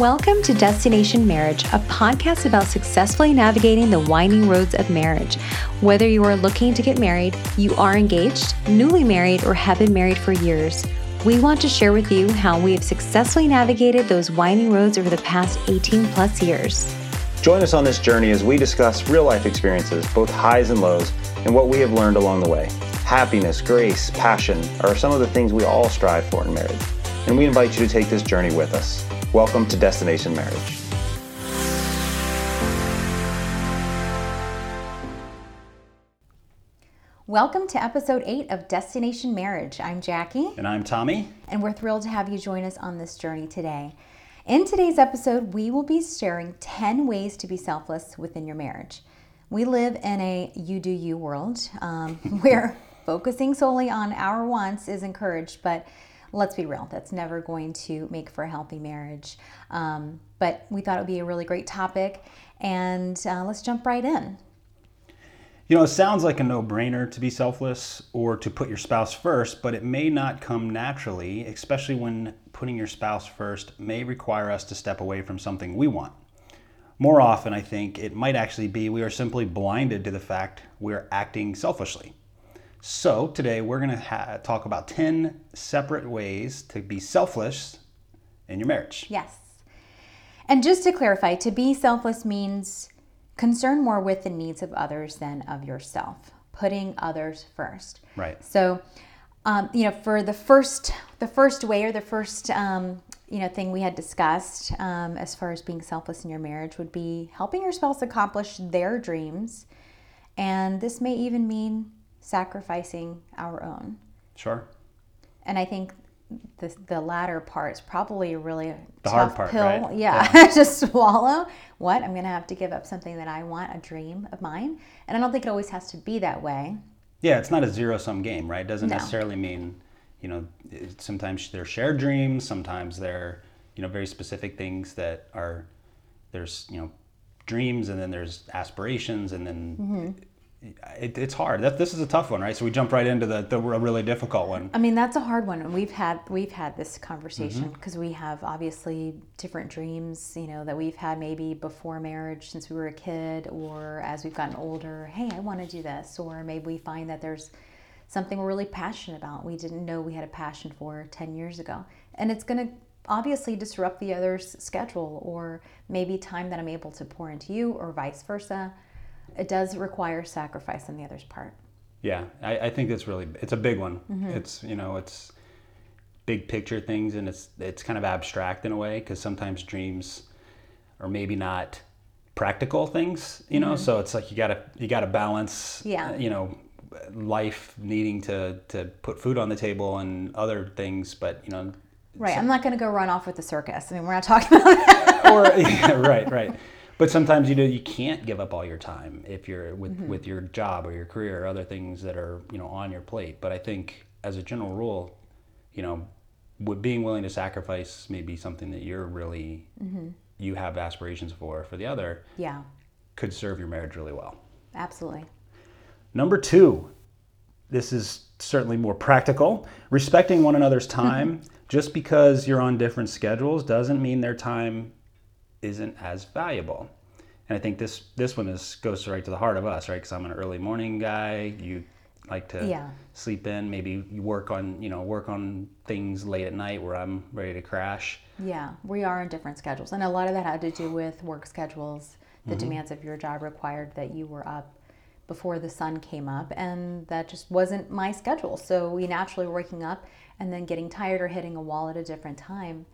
Welcome to Destination Marriage, a podcast about successfully navigating the winding roads of marriage. Whether you are looking to get married, you are engaged, newly married, or have been married for years, we want to share with you how we have successfully navigated those winding roads over the past 18 plus years. Join us on this journey as we discuss real life experiences, both highs and lows, and what we have learned along the way. Happiness, grace, passion are some of the things we all strive for in marriage, and we invite you to take this journey with us. Welcome to Destination Marriage. Welcome to episode 8 of Destination Marriage. I'm Jackie. And I'm Tommy. And we're thrilled to have you join us on this journey today. In today's episode, we will be sharing 10 ways to be selfless within your marriage. We live in a you do you world um, where focusing solely on our wants is encouraged, but let's be real, that's never going to make for a healthy marriage. Um, but we thought it would be a really great topic, and uh, let's jump right in. You know, it sounds like a no brainer to be selfless or to put your spouse first, but it may not come naturally, especially when putting your spouse first may require us to step away from something we want. More often, I think it might actually be we are simply blinded to the fact we're acting selfishly. So, today we're going to ha- talk about 10 separate ways to be selfless in your marriage. Yes. And just to clarify, to be selfless means concern more with the needs of others than of yourself, putting others first. Right. So, um, you know, for the first, the first way or the first, um, you know, thing we had discussed um, as far as being selfless in your marriage would be helping your spouse accomplish their dreams, and this may even mean sacrificing our own. Sure. And I think the, the latter part is probably a really The tough hard part, pill. right? Yeah, to swallow. What? I'm going to have to give up something that I want, a dream of mine. And I don't think it always has to be that way. Yeah, it's not a zero sum game, right? It doesn't No. necessarily mean, you know, sometimes they're shared dreams, sometimes they're, you know, very specific things that are, there's, you know, dreams and then there's aspirations and then Mm-hmm. It, it's hard. That, this is a tough one, right? So we jump right into the, the a really difficult one. I mean, that's a hard one. And we've had we've had this conversation Mm-hmm. because we have obviously different dreams, you know, that we've had maybe before marriage since we were a kid or as we've gotten older. Hey, I want to do this, or maybe we find that there's something we're really passionate about. We didn't know we had a passion for 10 years ago. And it's going to obviously disrupt the other's schedule or maybe time that I'm able to pour into you or vice versa. It does require sacrifice on the other's part. Yeah, I, I think that's really it's a big one. Mm-hmm. It's you know it's big picture things and it's it's kind of abstract in a way because sometimes dreams are maybe not practical things. You know, so it's like you gotta you gotta balance. Mm-hmm. Yeah. You know, life needing to to put food on the table and other things, but you know. Right. I'm not going to go run off with the circus. I mean, we're not talking about that. or yeah, right, right. But sometimes you know you can't give up all your time if you're with Mm-hmm. with your job or your career or other things that are you know on your plate. But I think as a general rule, you know, being willing to sacrifice may be something that you're really Mm-hmm. you have aspirations for for the other Yeah, could serve your marriage really well. absolutely. Number two, this is certainly more practical. Respecting one another's time. Just because you're on different schedules doesn't mean their time isn't as valuable. And I think this this one is goes right to the heart of us, right? Because I'm an early morning guy. You like to Yeah. sleep in. Maybe you work on you know work on things late at night where I'm ready to crash. Yeah, we are on different schedules. And a lot of that had to do with work schedules. The Mm-hmm. demands of your job required that you were up before the sun came up, and that just wasn't my schedule. So we naturally were waking up and then getting tired or hitting a wall at a different time.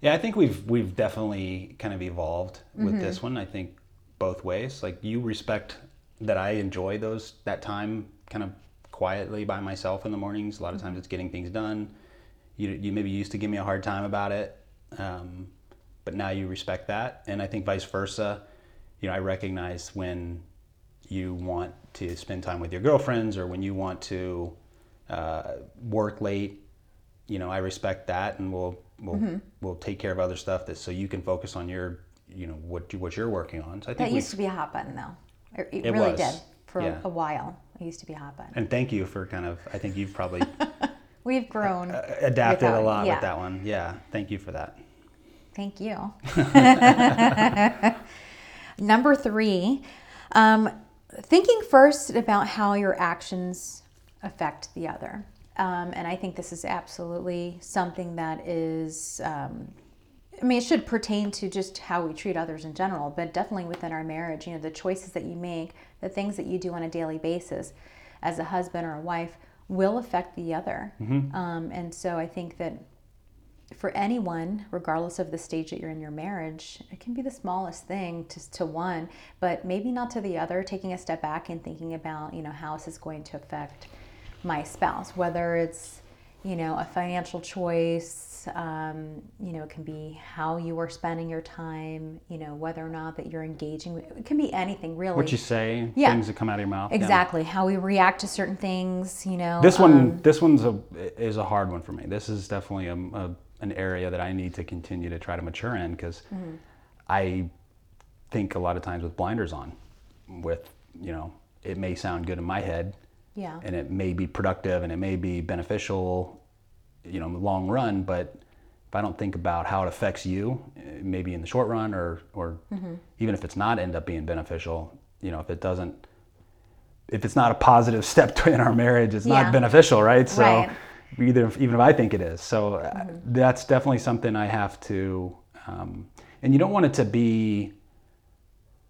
Yeah, I think we've we've definitely kind of evolved with Mm-hmm. this one. I think both ways. Like you respect that I enjoy those that time kind of quietly by myself in the mornings. A lot of times it's getting things done. You you maybe used to give me a hard time about it, um, but now you respect that, and I think vice versa. You know, I recognize when you want to spend time with your girlfriends or when you want to uh, work late you know, I respect that, and we'll we'll Mm-hmm. we'll take care of other stuff that so you can focus on your you know what you, what you're working on. So I think That used to be a hot button, though. It, it It really was, did for yeah. a while. It used to be a hot button. and thank you for kind of I think you've probably We've grown. adapted that a lot yeah. with that one. Yeah, thank you for that. Thank you. Number three, um, thinking first about how your actions affect the other. Um, and I think this is absolutely something that is, um, I mean, it should pertain to just how we treat others in general, but definitely within our marriage, you know, the choices that you make, the things that you do on a daily basis as a husband or a wife will affect the other. Um, and so I think that for anyone, regardless of the stage that you're in your marriage, it can be the smallest thing to, to one, but maybe not to the other. Taking a step back and thinking about, you know, how is this going to affect my spouse? Whether it's, you know, a financial choice, um, you know, it can be how you are spending your time, you know, whether or not that you're engaging. with- It can be anything really. What you say, Yeah. things that come out of your mouth. yeah. exactly how we react to certain things. You know, This one, um, this one's a is a hard one for me. This is definitely a, a an area that I need to continue to try to mature in because Mm-hmm. I think a lot of times with blinders on, with you know, it may sound good in my head, yeah, and it may be productive and it may be beneficial, you know, in the long run. But if I don't think about how it affects you, eh, maybe in the short run, or or Mm-hmm. even if it's not end up being beneficial, you know, if it doesn't, if it's not a positive step to in our marriage, it's Yeah. not beneficial, right? So Right. either even if I think it is, so uh, that's definitely something I have to, um, and you don't want it to be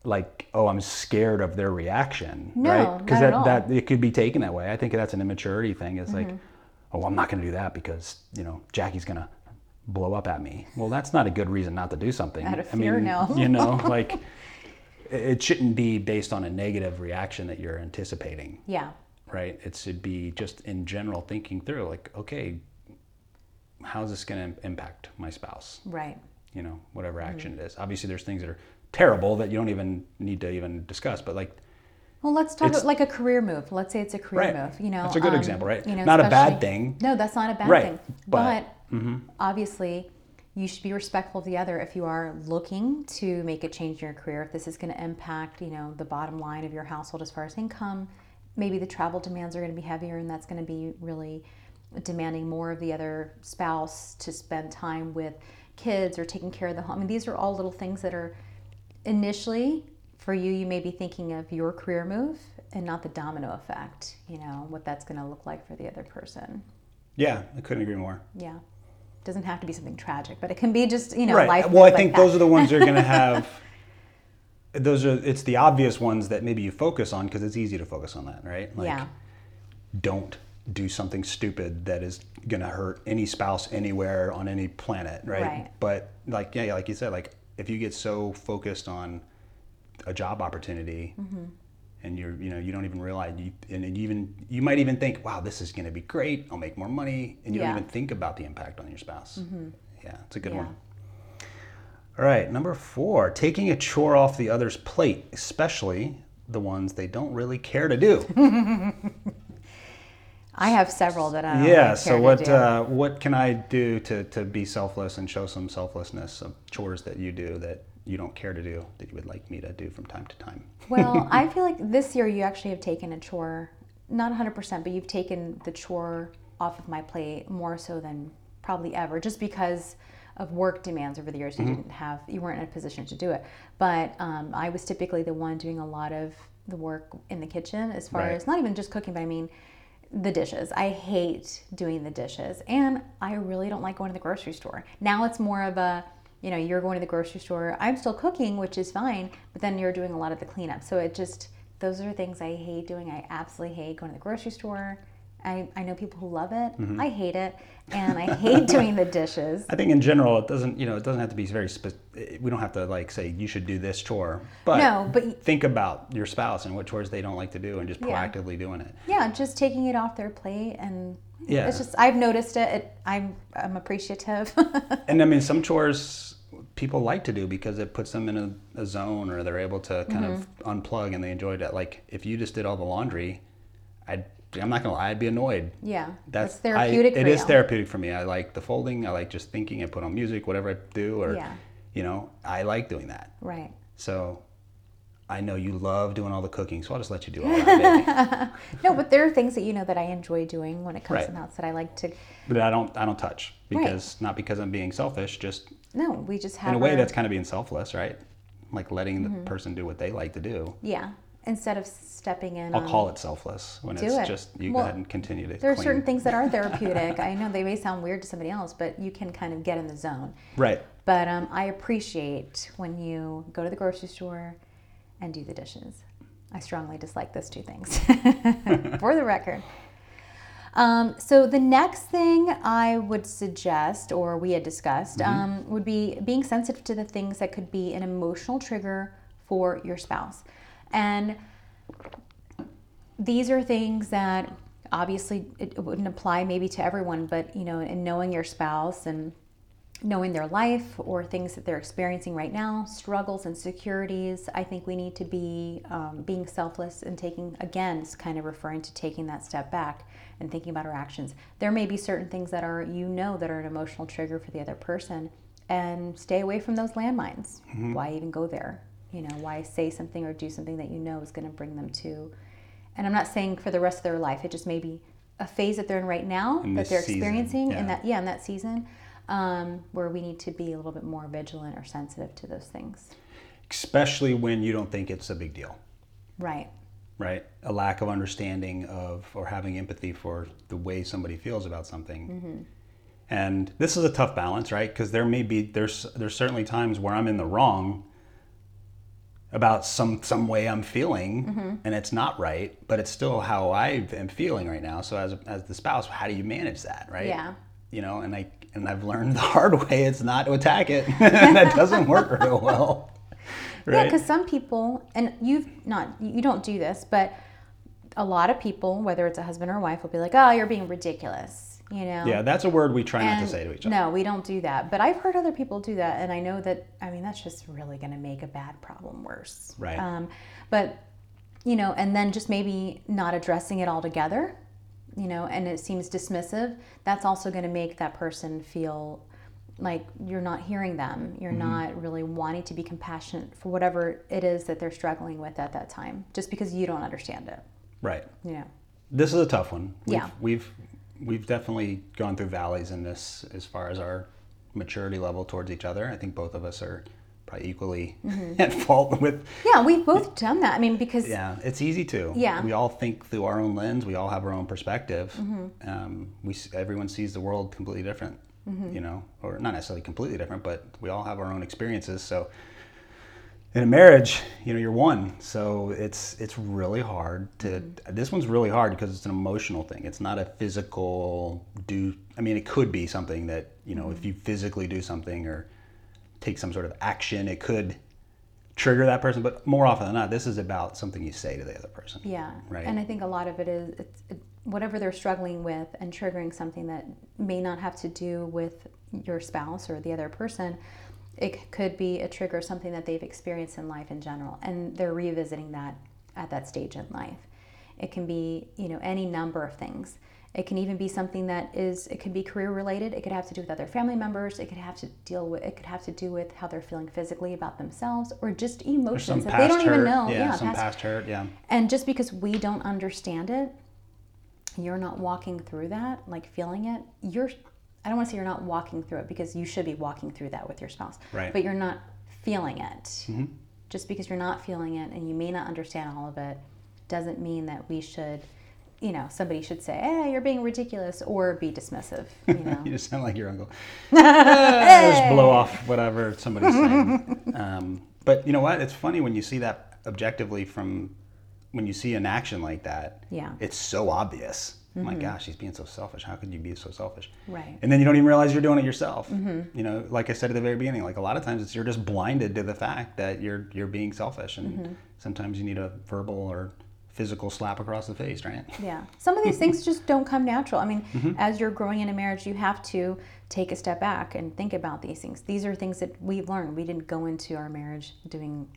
like oh i'm scared of their reaction No, right? because that, that it could be taken that way. I think that's an immaturity thing. It's Mm-hmm. like oh i'm not going to do that because you know jackie's going to blow up at me. Well that's not a good reason not to do something. Out of i fear, mean no. you know like it- shouldn't be based on a negative reaction that you're anticipating. Yeah, right? It should be just in general thinking through like okay how's this going to impact my spouse? Right. you know whatever Mm-hmm. action it is. Obviously there's things that are terrible that you don't even need to even discuss but like Well, let's talk about like a career move. Let's say it's a career Right. move. You know, That's a good um, example, right? You know, Not a bad thing. No, that's not a bad Right, thing. but- But, obviously, you should be respectful of the other if you are looking to make a change in your career. If this is going to impact, you know, the bottom line of your household as far as income, maybe the travel demands are going to be heavier, and that's going to be really demanding more of the other spouse to spend time with kids or taking care of the home. I mean, these are all little things that are initially for you you may be thinking of your career move and not the domino effect you know what that's going to look like for the other person yeah i couldn't agree more yeah It doesn't have to be something tragic but it can be just you know right life well i think that. those are the ones that are going to have those are it's the obvious ones that maybe you focus on because it's easy to focus on that right like yeah don't do something stupid that is going to hurt any spouse anywhere on any planet right? Right. but like yeah like you said like if you get so focused on a job opportunity Mm-hmm. and you're you know you don't even realize you and even you might even think wow this is going to be great i'll make more money and you Yeah. don't even think about the impact on your spouse yeah it's a good Yeah. one all right number four taking a chore off the other's plate especially the ones they don't really care to do i have several that i yeah so what uh, what can i do to, to be selfless and show some selflessness Some chores that you do that you don't care to do that you would like me to do from time to time? Well i feel like this year you actually have taken a chore not 100% but you've taken the chore off of my plate more so than probably ever just because of work demands over the years. You didn't have you weren't in a position to do it. But um, i was typically the one doing a lot of the work in the kitchen as far Right. as not even just cooking but i mean the dishes. I hate doing the dishes and i really don't like going to the grocery store. Now it's more of a you know you're going to the grocery store i'm still cooking which is fine but then you're doing a lot of the cleanup. So it just those are things i hate doing. I absolutely hate going to the grocery store i, I know people who love it Mm-hmm. i hate it and i hate doing the dishes I think in general, it doesn't, you know, it doesn't have to be very specific. We don't have to like say you should do this chore, but, No, but- think about your spouse and what chores they don't like to do and just Yeah. proactively doing it. yeah just taking it off their plate and Yeah. it's just i've noticed it, it i'm i'm appreciative And I mean, some chores people like to do because it puts them in a, a zone or they're able to kind of Mm-hmm. unplug and they enjoy that. Like if you just did all the laundry, I'd, I'm not gonna lie, I'd be annoyed. yeah That's it's therapeutic I, It is therapeutic for me. I like the folding. I like just thinking. I put on music, whatever I do, or Yeah. you know, I like doing that. right So I know you love doing all the cooking, so I'll just let you do all that. No, but there are things that you know that I enjoy doing when it comes Right. to the that I like to. but I don't I don't touch Right. because not because I'm being selfish, just No, we just have in a way our- that's kind of being selfless, right? Like letting Mm-hmm. the person do what they like to do. yeah. Instead of stepping in, I'll call it selfless when it's it. just you Well, go ahead and continue to There are clean. certain things that are therapeutic. I know they may sound weird to somebody else, but you can kind of get in the zone. Right. But um, I appreciate when you go to the grocery store and do the dishes. I strongly dislike those two things, for the record. Um, so the next thing I would suggest, or we had discussed, um, would be being sensitive to the things that could be an emotional trigger for your spouse, and these are things that obviously it wouldn't apply maybe to everyone, but you know, in knowing your spouse and knowing their life or things that they're experiencing right now, struggles, and securities, I think we need to be um, being selfless and taking, again, it's kind of referring to taking that step back and thinking about our actions. There may be certain things that are, you know, that are an emotional trigger for the other person, and stay away from those landmines. Why even go there? You know, why say something or do something that you know is going to bring them to, and I'm not saying for the rest of their life, it just may be a phase that they're in right now In that they're experiencing yeah. in that yeah in that season um, where we need to be a little bit more vigilant or sensitive to those things Especially when you don't think it's a big deal. right right? A lack of understanding of or having empathy for the way somebody feels about something. Mm-hmm. And this is a tough balance, right? Because there may be there's there's certainly times where I'm in the wrong about some some way I'm feeling Mm-hmm. and it's not right, but it's still how I am feeling right now. So as as the spouse, how do you manage that, right? Yeah. You know, and I and I've learned the hard way it's not to attack it. and that doesn't work real well. Right? yeah because some people and you've not you don't do this but a lot of people whether it's a husband or a wife will be like oh you're being ridiculous you know yeah, that's a word we try not to say to each other. No, we don't do that. But I've heard other people do that, and I know that. I mean, that's just really going to make a bad problem worse. Right. Um, but you know, and then just maybe not addressing it altogether, you know, and it seems dismissive. That's also going to make that person feel like you're not hearing them. You're Mm-hmm. not really wanting to be compassionate for whatever it is that they're struggling with at that time, just because you don't understand it. Right. You know. This is a tough one. We've, Yeah. We've we've definitely gone through valleys in this as far as our maturity level towards each other. I think both of us are probably equally Mm-hmm. at fault with. Yeah, we've both done that. I mean, because Yeah, it's easy to. Yeah. We all think through our own lens. We all have our own perspective. Mm-hmm. Um, we everyone sees the world completely different. Mm-hmm. You know, or not necessarily completely different, but we all have our own experiences. So. In a marriage, you know, you're one, so it's it's really hard to. Mm-hmm. This one's really hard because it's an emotional thing. It's not a physical do. I mean, it could be something that you know, Mm-hmm. if you physically do something or take some sort of action, it could trigger that person. But more often than not, this is about something you say to the other person. Yeah. Right. And I think a lot of it is it's it, whatever they're struggling with and triggering something that may not have to do with your spouse or the other person. It could be a trigger, something that they've experienced in life in general, and they're revisiting that at that stage in life. It can be, you know, any number of things. It can even be something that is, it could be career related. It could have to do with other family members. It could have to deal with, it could have to do with how they're feeling physically about themselves or just emotions that they don't hurt. even know. Yeah, some past- past hurt. Yeah. and just because we don't understand it, you're not walking through that, like feeling it. You're, I don't want to say you're not walking through it because you should be walking through that with your spouse. Right. Mm-hmm. But you're not feeling it. Just because you're not feeling it and you may not understand all of it doesn't mean that we should, you know, somebody should say, hey, you're being ridiculous or be dismissive, you know. You just sound like your uncle. Ah, Just blow off whatever somebody's saying. Um, but you know what? It's funny when you see that objectively from when you see an action like that. Yeah. It's so obvious. Oh my mm-hmm. gosh, he's being so selfish. How could you be so selfish? Right. And then you don't even realize you're doing it yourself. Mm-hmm. You know, like I said at the very beginning, like a lot of times it's you're just blinded to the fact that you're you're being selfish, and mm-hmm. sometimes you need a verbal or physical slap across the face, right? Yeah. Some of these things just don't come natural. I mean, Mm-hmm. as you're growing in a marriage, you have to take a step back and think about these things. These are things that we've learned. We didn't go into our marriage doing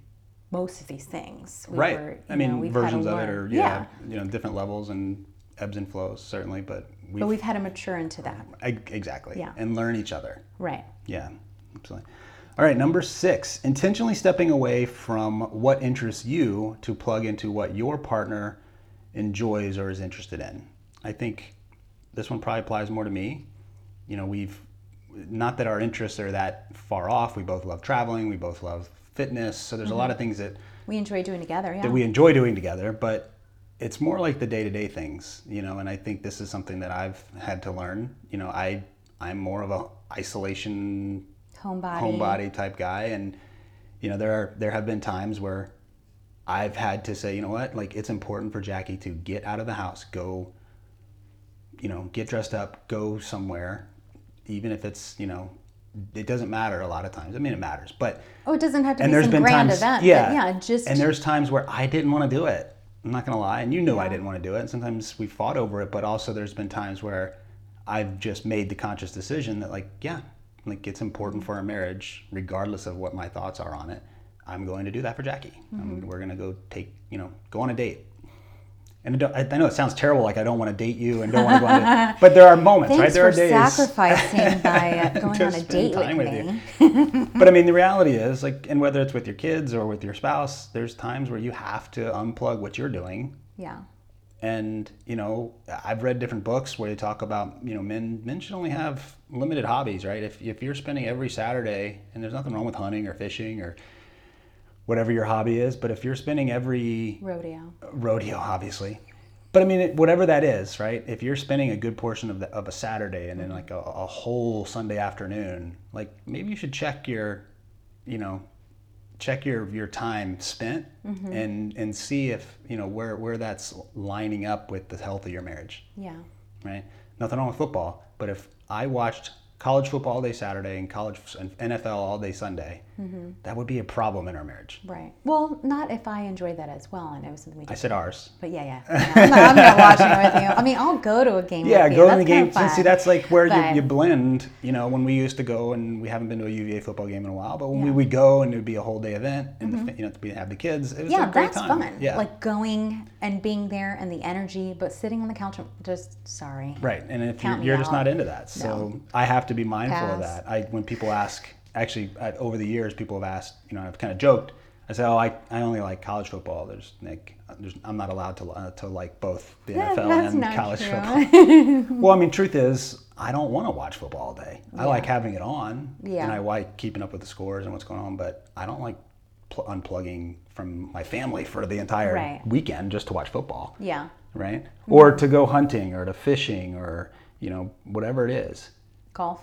most of these things. We right. were, I mean, know, we've had to versions of it are yeah, you know, different levels and ebbs and flows certainly, but we But we've had to mature into that. exactly. Yeah. And learn each other. Right. Yeah, absolutely. All right, number six, intentionally stepping away from what interests you to plug into what your partner enjoys or is interested in. I think this one probably applies more to me. You know, we've not that our interests are that far off. We both love traveling. We both love fitness. So there's a mm-hmm. lot of things that We enjoy doing together. Yeah. that we enjoy doing together, but it's more like the day-to-day things, you know, and I think this is something that I've had to learn. You know, I I'm more of a isolation homebody. homebody type guy and you know, there are there have been times where I've had to say, you know what, like it's important for Jackie to get out of the house, go you know, get dressed up, go somewhere, even if it's, you know, it doesn't matter a lot of times. I mean, it matters, but Oh, it doesn't have to and be there's some been grand times, event. yeah, yeah, just and there's times where I didn't want to do it. I'm not gonna lie, and you knew I didn't want to do it. And sometimes we fought over it, but also there's been times where I've just made the conscious decision that, like, yeah, like it's important for our marriage, regardless of what my thoughts are on it. I'm going to do that for Jackie. Mm-hmm. We're gonna go take, you know, go on a date. And I I know it sounds terrible, like I don't want to date you and don't want to go on a but there are moments, right? There are days. sacrificing by uh, going on a date with me. you. but I mean, the reality is, like, and whether it's with your kids or with your spouse, there's times where you have to unplug what you're doing. Yeah. And you know, I've read different books where they talk about, you know, men men should only have limited hobbies, right? If if you're spending every Saturday, and there's nothing wrong with hunting or fishing or whatever your hobby is, but if you're spending every Rodeo. rodeo, obviously. But I mean, it, whatever that is, right? If you're spending a good portion of, the, of a Saturday and then mm-hmm. like a, a whole Sunday afternoon, like maybe you should check your, you know, check your your time spent mm-hmm. and and see if you know where where that's lining up with the health of your marriage, Yeah. right? Nothing wrong with football, but if I watched college football all day Saturday and college and NFL all day Sunday, Mm-hmm. that would be a problem in our marriage. Right. Well, not if I enjoy that as well. and it was something we I said ours. But yeah, yeah. yeah. I'm, not, I'm not watching it with you. I mean, I'll go to a game. Yeah, go to the game. See, that's like where But- you, you blend. You know, when we used to go, and we haven't been to a UVA football game in a while, but when we would go, and it would be a whole day event, and the, mm-hmm. you know, we have the kids. It was yeah, a great that's time. fun. Yeah, Like going and being there and the energy, but sitting on the couch, just sorry. right. And if Count you're, you're just not into that, so I have to be mindful of that. I when people ask, actually, I, over the years, people have asked. You know, I've kind of joked. I say, oh, I, I only like college football. There's like, there's, I'm not allowed to uh, to like both the That- NFL and college true. football. well, I mean, truth is, I don't want to watch football all day. I like having it on, Yeah. and I like keeping up with the scores and what's going on. But I don't like pl- unplugging from my family for the entire Right. weekend just to watch football, Yeah. right? Or to go hunting or to fishing or you know whatever it is. Golf.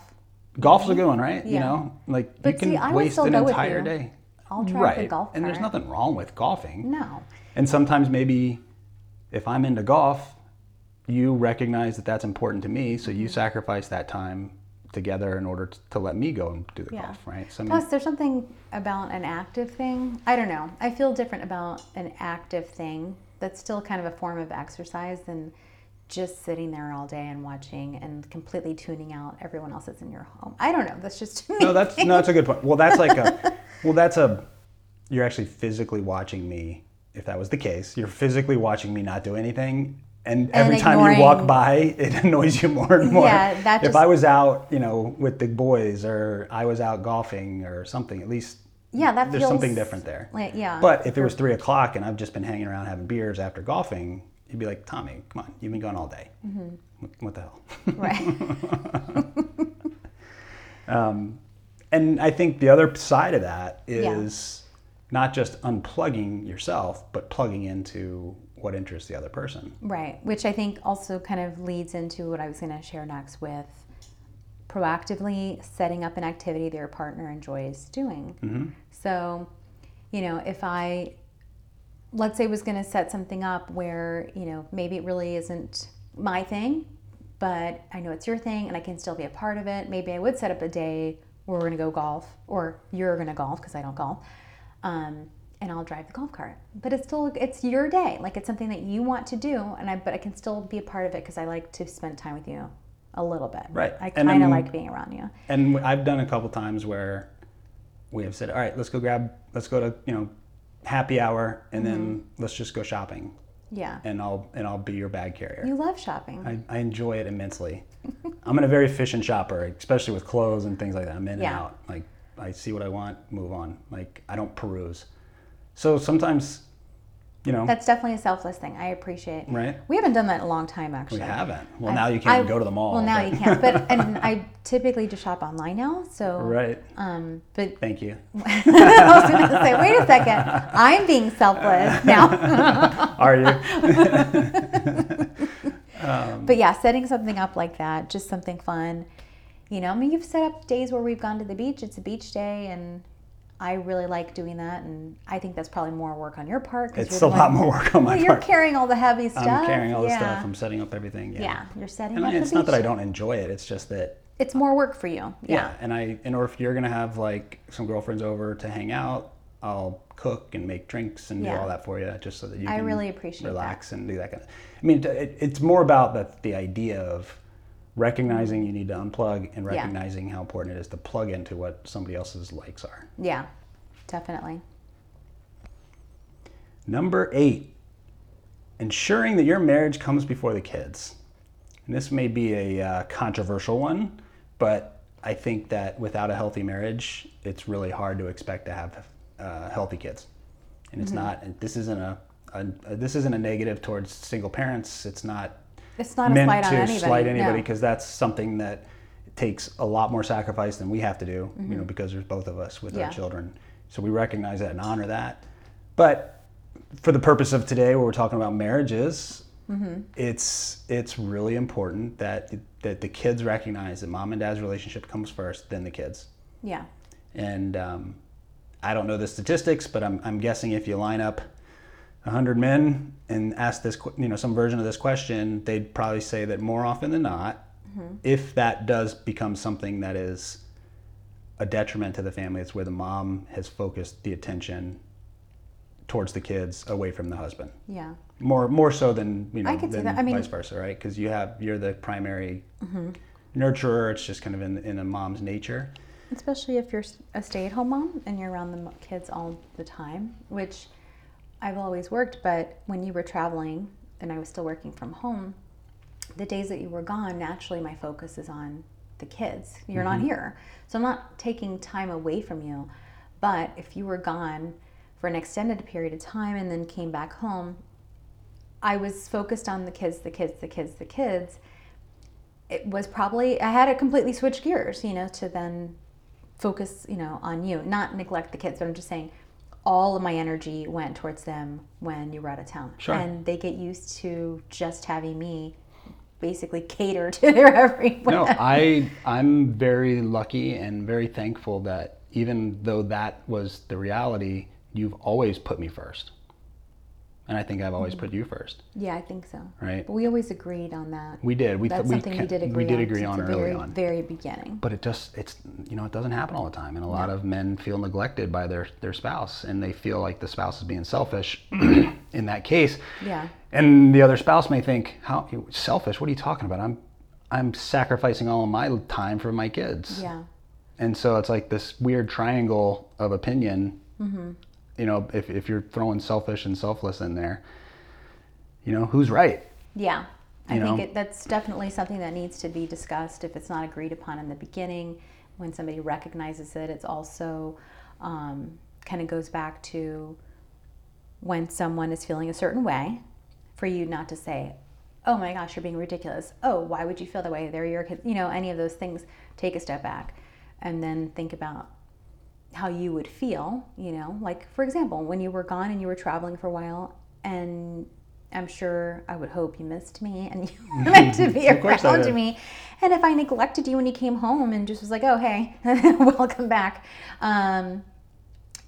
Golf's a good one, right? You know, like But you can see, I waste an entire day. I'll drive right. the golf and there's nothing wrong with golfing. No. And sometimes maybe if I'm into golf, you recognize that that's important to me, so Mm-hmm. you sacrifice that time together in order t- to let me go and do the Yeah. golf, right? So I mean, Plus, there's something about an active thing. I don't know. I feel different about an active thing that's still kind of a form of exercise than just sitting there all day and watching and completely tuning out everyone else that's in your home. I don't know. That's just no, that's no, that's a good point. Well, that's like a, well, that's a, you're actually physically watching me. If that was the case, you're physically watching me not do anything, and every time you walk by, it annoys you more and more. Yeah, that if I was out, you know, with the boys, or I was out golfing or something, at least yeah, that there's feels something different there. Like, yeah. But if it was three o'clock and I've just been hanging around having beers after golfing, you'd be like, Tommy, come on, you've been gone all day. Mm-hmm. What, what the hell? right. and I think the other side of that is Yeah. not just unplugging yourself, but plugging into what interests the other person. Right, which I think also kind of leads into what I was going to share next with proactively setting up an activity that your partner enjoys doing. So, you know, if I, let's say, was going to set something up where, you know, maybe it really isn't my thing, but I know it's your thing and I can still be a part of it. Maybe I would set up a day where we're going to go golf or you're going to golf because I don't golf. Um, and I'll drive the golf cart. But it's still it's your day. Like it's something that you want to do, and I but I can still be a part of it because I like to spend time with you a little bit. Right. I kind of like being around you. And I've done a couple times where we have said, all right, let's go grab, let's go to, you know, happy hour and then Mm-hmm. let's just go shopping Yeah. and I'll, and I'll be your bag carrier. You love shopping. I, I enjoy it immensely. I'm a very efficient shopper, especially with clothes and things like that. I'm in and out. Like I see what I want, move on. Like I don't peruse. So sometimes, you know, That's definitely a selfless thing. I appreciate. Right. We haven't done that in a long time, actually we haven't. Well, I- now you can't I- go to the mall. Well, now but- you can't. But and I typically just shop online now. So right. Um, but Thank you. I was going to say, wait a second, I'm being selfless now. Are you? but yeah, setting something up like that, just something fun. You know, I mean, you've set up days where we've gone to the beach. It's a beach day, and I really like doing that. And I think that's probably more work on your part. It's a the lot more work on my well, you're carrying all the heavy stuff. I'm carrying all the stuff. I'm setting up everything. Yeah. yeah, you're setting And up I, the it's not that I don't enjoy it. It's just that It's more work for you. yeah. Yeah. And I, and or if you're gonna have like some girlfriends over to hang out, I'll cook and make drinks and do all that for you, just so that you I can really appreciate that. relax and do that kind of. I mean, it, it's more about that the idea of recognizing you need to unplug and Yeah. recognizing how important it is to plug into what somebody else's likes are. Yeah, definitely. Number eight, ensuring that your marriage comes before the kids. And this may be a uh, controversial one, but I think that without a healthy marriage, it's really hard to expect to have uh, healthy kids. And it's not. This isn't a, a this isn't a negative towards single parents. It's not It's not a meant to anybody. slight anybody no. because that's something that takes a lot more sacrifice than we have to do, you Mm-hmm. know, because there's both of us with Yeah. our children. So we recognize that and honor that. But for the purpose of today, where we're talking about marriages, Mm-hmm. it's it's really important that that the kids recognize that mom and dad's relationship comes first, then the kids. Yeah. And um, I don't know the statistics, but I'm, I'm guessing if you line up 100 men and ask this, you know, some version of this question, they'd probably say that more often than not, mm-hmm. if that does become something that is a detriment to the family, it's where the mom has focused the attention towards the kids away from the husband. Yeah. More more so than you know I could see that. I mean- vice versa, right? Because you have you're the primary mm-hmm. nurturer. It's just kind of in in a mom's nature. Especially if you're a stay at home mom and you're around the kids all the time, which I've always worked, but when you were traveling and I was still working from home, the days that you were gone, naturally my focus is on the kids. You're not mm-hmm. here. So I'm not taking time away from you. But if you were gone for an extended period of time and then came back home, I was focused on the kids, the kids, the kids, the kids. It was probably I had to completely switch gears, you know, to then focus, you know, on you, not neglect the kids. But I'm just saying, all of my energy went towards them when you were out of town, Sure. and they get used to just having me basically cater to their every. No, I I'm very lucky and very thankful that even though that was the reality, you've always put me first. And I think I've always put you first, Yeah, I think so. right? But we always agreed on that. We did. We That's we something we did agree we did on agree on the early very, on. very beginning. But it just it's you know it doesn't happen all the time, and a lot of men feel neglected by their their spouse, and they feel like the spouse is being selfish in that case. Yeah. And the other spouse may think, "How selfish? What are you talking about? I'm I'm sacrificing all of my time for my kids." Yeah. And so it's like this weird triangle of opinion. Mm-hmm. You know, if, if you're throwing selfish and selfless in there, you know, who's right? Yeah, I You think it, that's definitely something that needs to be discussed. If it's not agreed upon in the beginning, when somebody recognizes it, it's also um, kind of goes back to when someone is feeling a certain way, for you not to say, "Oh my gosh, you're being ridiculous." Oh, why would you feel that way? They're your kids. You know, any of those things. Take a step back, and then think about how you would feel, you know, like for example, when you were gone and you were traveling for a while, and I'm sure I would hope you missed me and you meant to be Of course I around me. And if I neglected you when you came home and just was like, oh, hey, welcome back, um,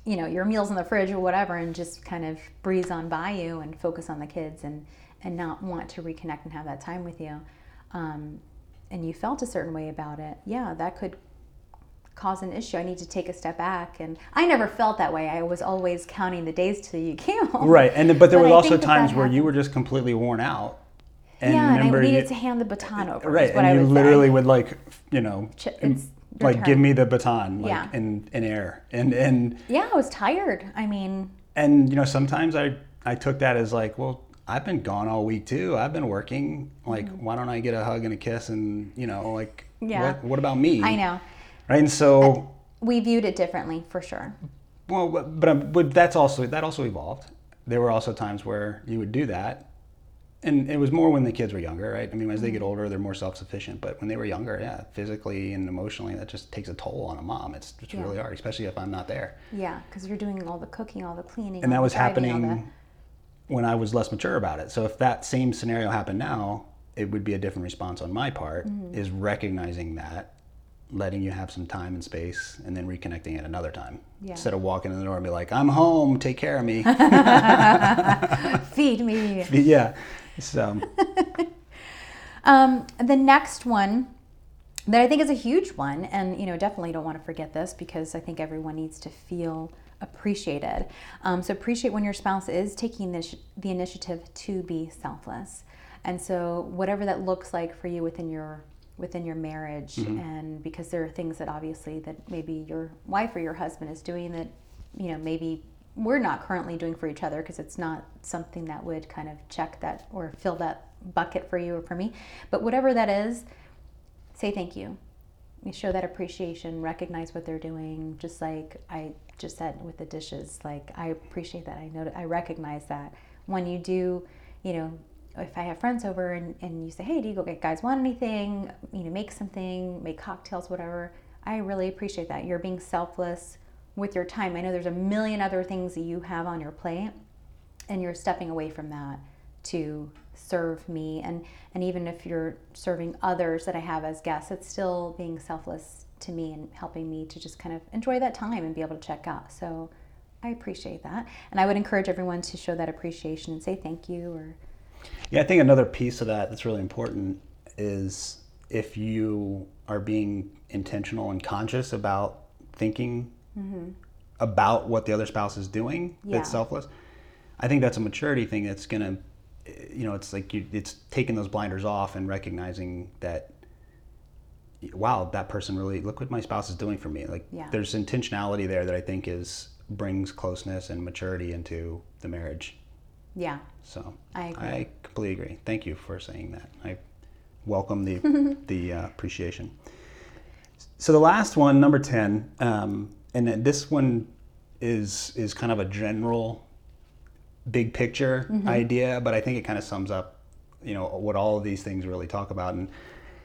you know, your meals in the fridge or whatever, and just kind of breeze on by you and focus on the kids and, and not want to reconnect and have that time with you, um, and you felt a certain way about it, yeah, that could cause an issue. I need to take a step back. And I never felt that way. I was always counting the days till you came home. Right. And but there But I also think that that times where you were just completely worn out. And yeah, and I needed you- to hand the baton over. right, and I you literally say. would like, you know, Ch- im- it's your like give me the baton, like Yeah. in in air, and and Yeah, I was tired. I mean, and you know sometimes I I took that as like, well, I've been gone all week too. I've been working. Like, why don't I get a hug and a kiss and you know like Mm-hmm. Yeah. what what about me? I know. Right? And so we viewed it differently for sure. Well, but, but, um, but that's also that also evolved. There were also times where you would do that, and it was more when the kids were younger, right? I mean, as they get older, they're more self-sufficient. But when they were younger, yeah, physically and emotionally, that just takes a toll on a mom. It's, it's Yeah. really hard, especially if I'm not there. Yeah, because you're doing all the cooking, all the cleaning, And that was driving, happening when I was less mature about it. So if that same scenario happened now, it would be a different response on my part. Mm-hmm. Is recognizing that, letting you have some time and space, and then reconnecting at another time. Yeah. Instead of walking in the door and be like, "I'm home, take care of me." feed me. yeah. So Um, the next one that I think is a huge one, and you know, definitely don't want to forget this because I think everyone needs to feel appreciated. Um, so appreciate when your spouse is taking the, the initiative to be selfless, and so whatever that looks like for you within your within your marriage, mm-hmm. and because there are things that obviously that maybe your wife or your husband is doing that you know maybe we're not currently doing for each other because it's not something that would kind of check that or fill that bucket for you or for me. But whatever that is, say thank you. You show that appreciation, recognize what they're doing, just like I just said with the dishes. Like I appreciate that. I know I recognize that. When you do, you know, if I have friends over and, and you say, Hey, do you guys want anything? You know, make something, make cocktails, whatever. I really appreciate that. You're being selfless with your time. I know there's a million other things that you have on your plate and you're stepping away from that to serve me and and even if you're serving others that I have as guests it's still being selfless to me and helping me to just kind of enjoy that time and be able to check out so I appreciate that and I would encourage everyone to show that appreciation and say thank you or Yeah, I think another piece of that that's really important is if you are being intentional and conscious about thinking mm-hmm. about what the other spouse is doing Yeah. that's selfless. I think that's a maturity thing that's gonna, you know, it's like you, it's taking those blinders off and recognizing that, wow, that person really look what my spouse is doing for me. Like Yeah. there's intentionality there that I think is brings closeness and maturity into the marriage. Yeah So I agree. I completely agree. Thank you for saying that. I welcome the the uh, appreciation. So the last one, number ten, um, and this one is is kind of a general, big picture idea, but I think it kind of sums up, you know, what all of these things really talk about, and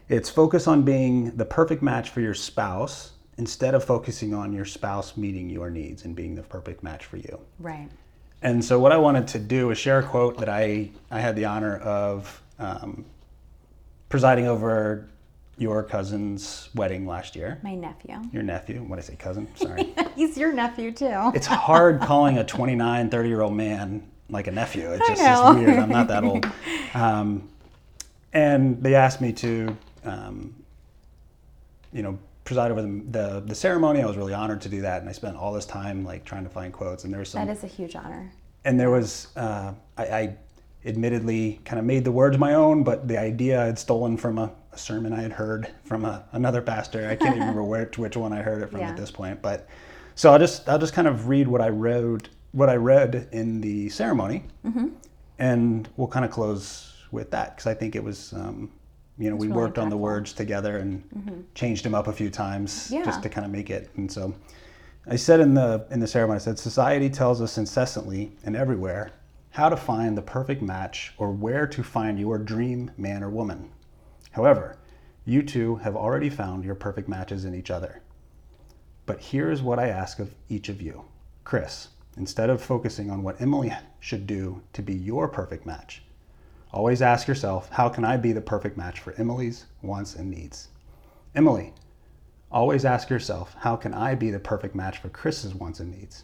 it's focus on being the perfect match for your spouse instead of focusing on your spouse meeting your needs and being the perfect match for you. right And so, what I wanted to do is share a quote that I, I had the honor of um, presiding over your cousin's wedding last year. my nephew Your nephew. What did I say, cousin? Sorry. he's your nephew too it's hard calling a 29, 30 year old man like a nephew. It just is weird. I'm not that old. Um, and they asked me to, um, you know, preside over the, the the ceremony. I was really honored to do that, and I spent all this time like trying to find quotes. And there was some that is a huge honor and there was uh, I, I admittedly kind of made the words my own but the idea i had stolen from a, a sermon i had heard from a, another pastor i can't even remember where, which one i heard it from Yeah. at this point but so i'll just i'll just kind of read what i wrote what i read in the ceremony Mm-hmm. and we'll kind of close with that because i think it was um, you know we really worked on the words together and mm-hmm. changed them up a few times Yeah. just to kind of make it and so I said in the in the ceremony, I said society tells us incessantly and everywhere how to find the perfect match or where to find your dream man or woman. However, you two have already found your perfect matches in each other. But here is what I ask of each of you. Chris, instead of focusing on what Emily should do to be your perfect match, always ask yourself, how can I be the perfect match for Emily's wants and needs? Emily, Always ask yourself, how can I be the perfect match for Chris's wants and needs?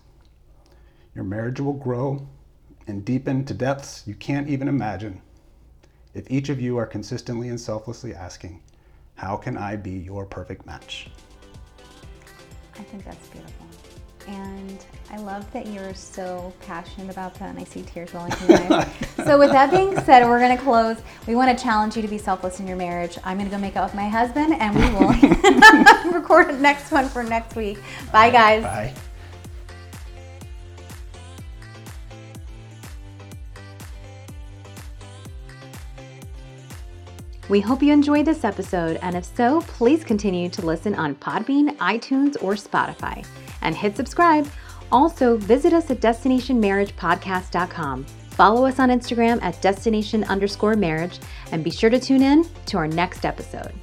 Your marriage will grow and deepen to depths you can't even imagine if each of you are consistently and selflessly asking, how can I be your perfect match? I think that's beautiful. And I love that you're so passionate about that, and I see tears rolling down your eyes. so, with that being said, we're going to close. We want to challenge you to be selfless in your marriage. I'm going to go make out with my husband, and we will record the next one for next week. Bye, guys. Bye. We hope you enjoyed this episode, and if so, please continue to listen on Podbean, iTunes, or Spotify. And hit subscribe. Also, visit us at destinationmarriagepodcast.com. Follow us on Instagram at destination underscore marriage, and be sure to tune in to our next episode.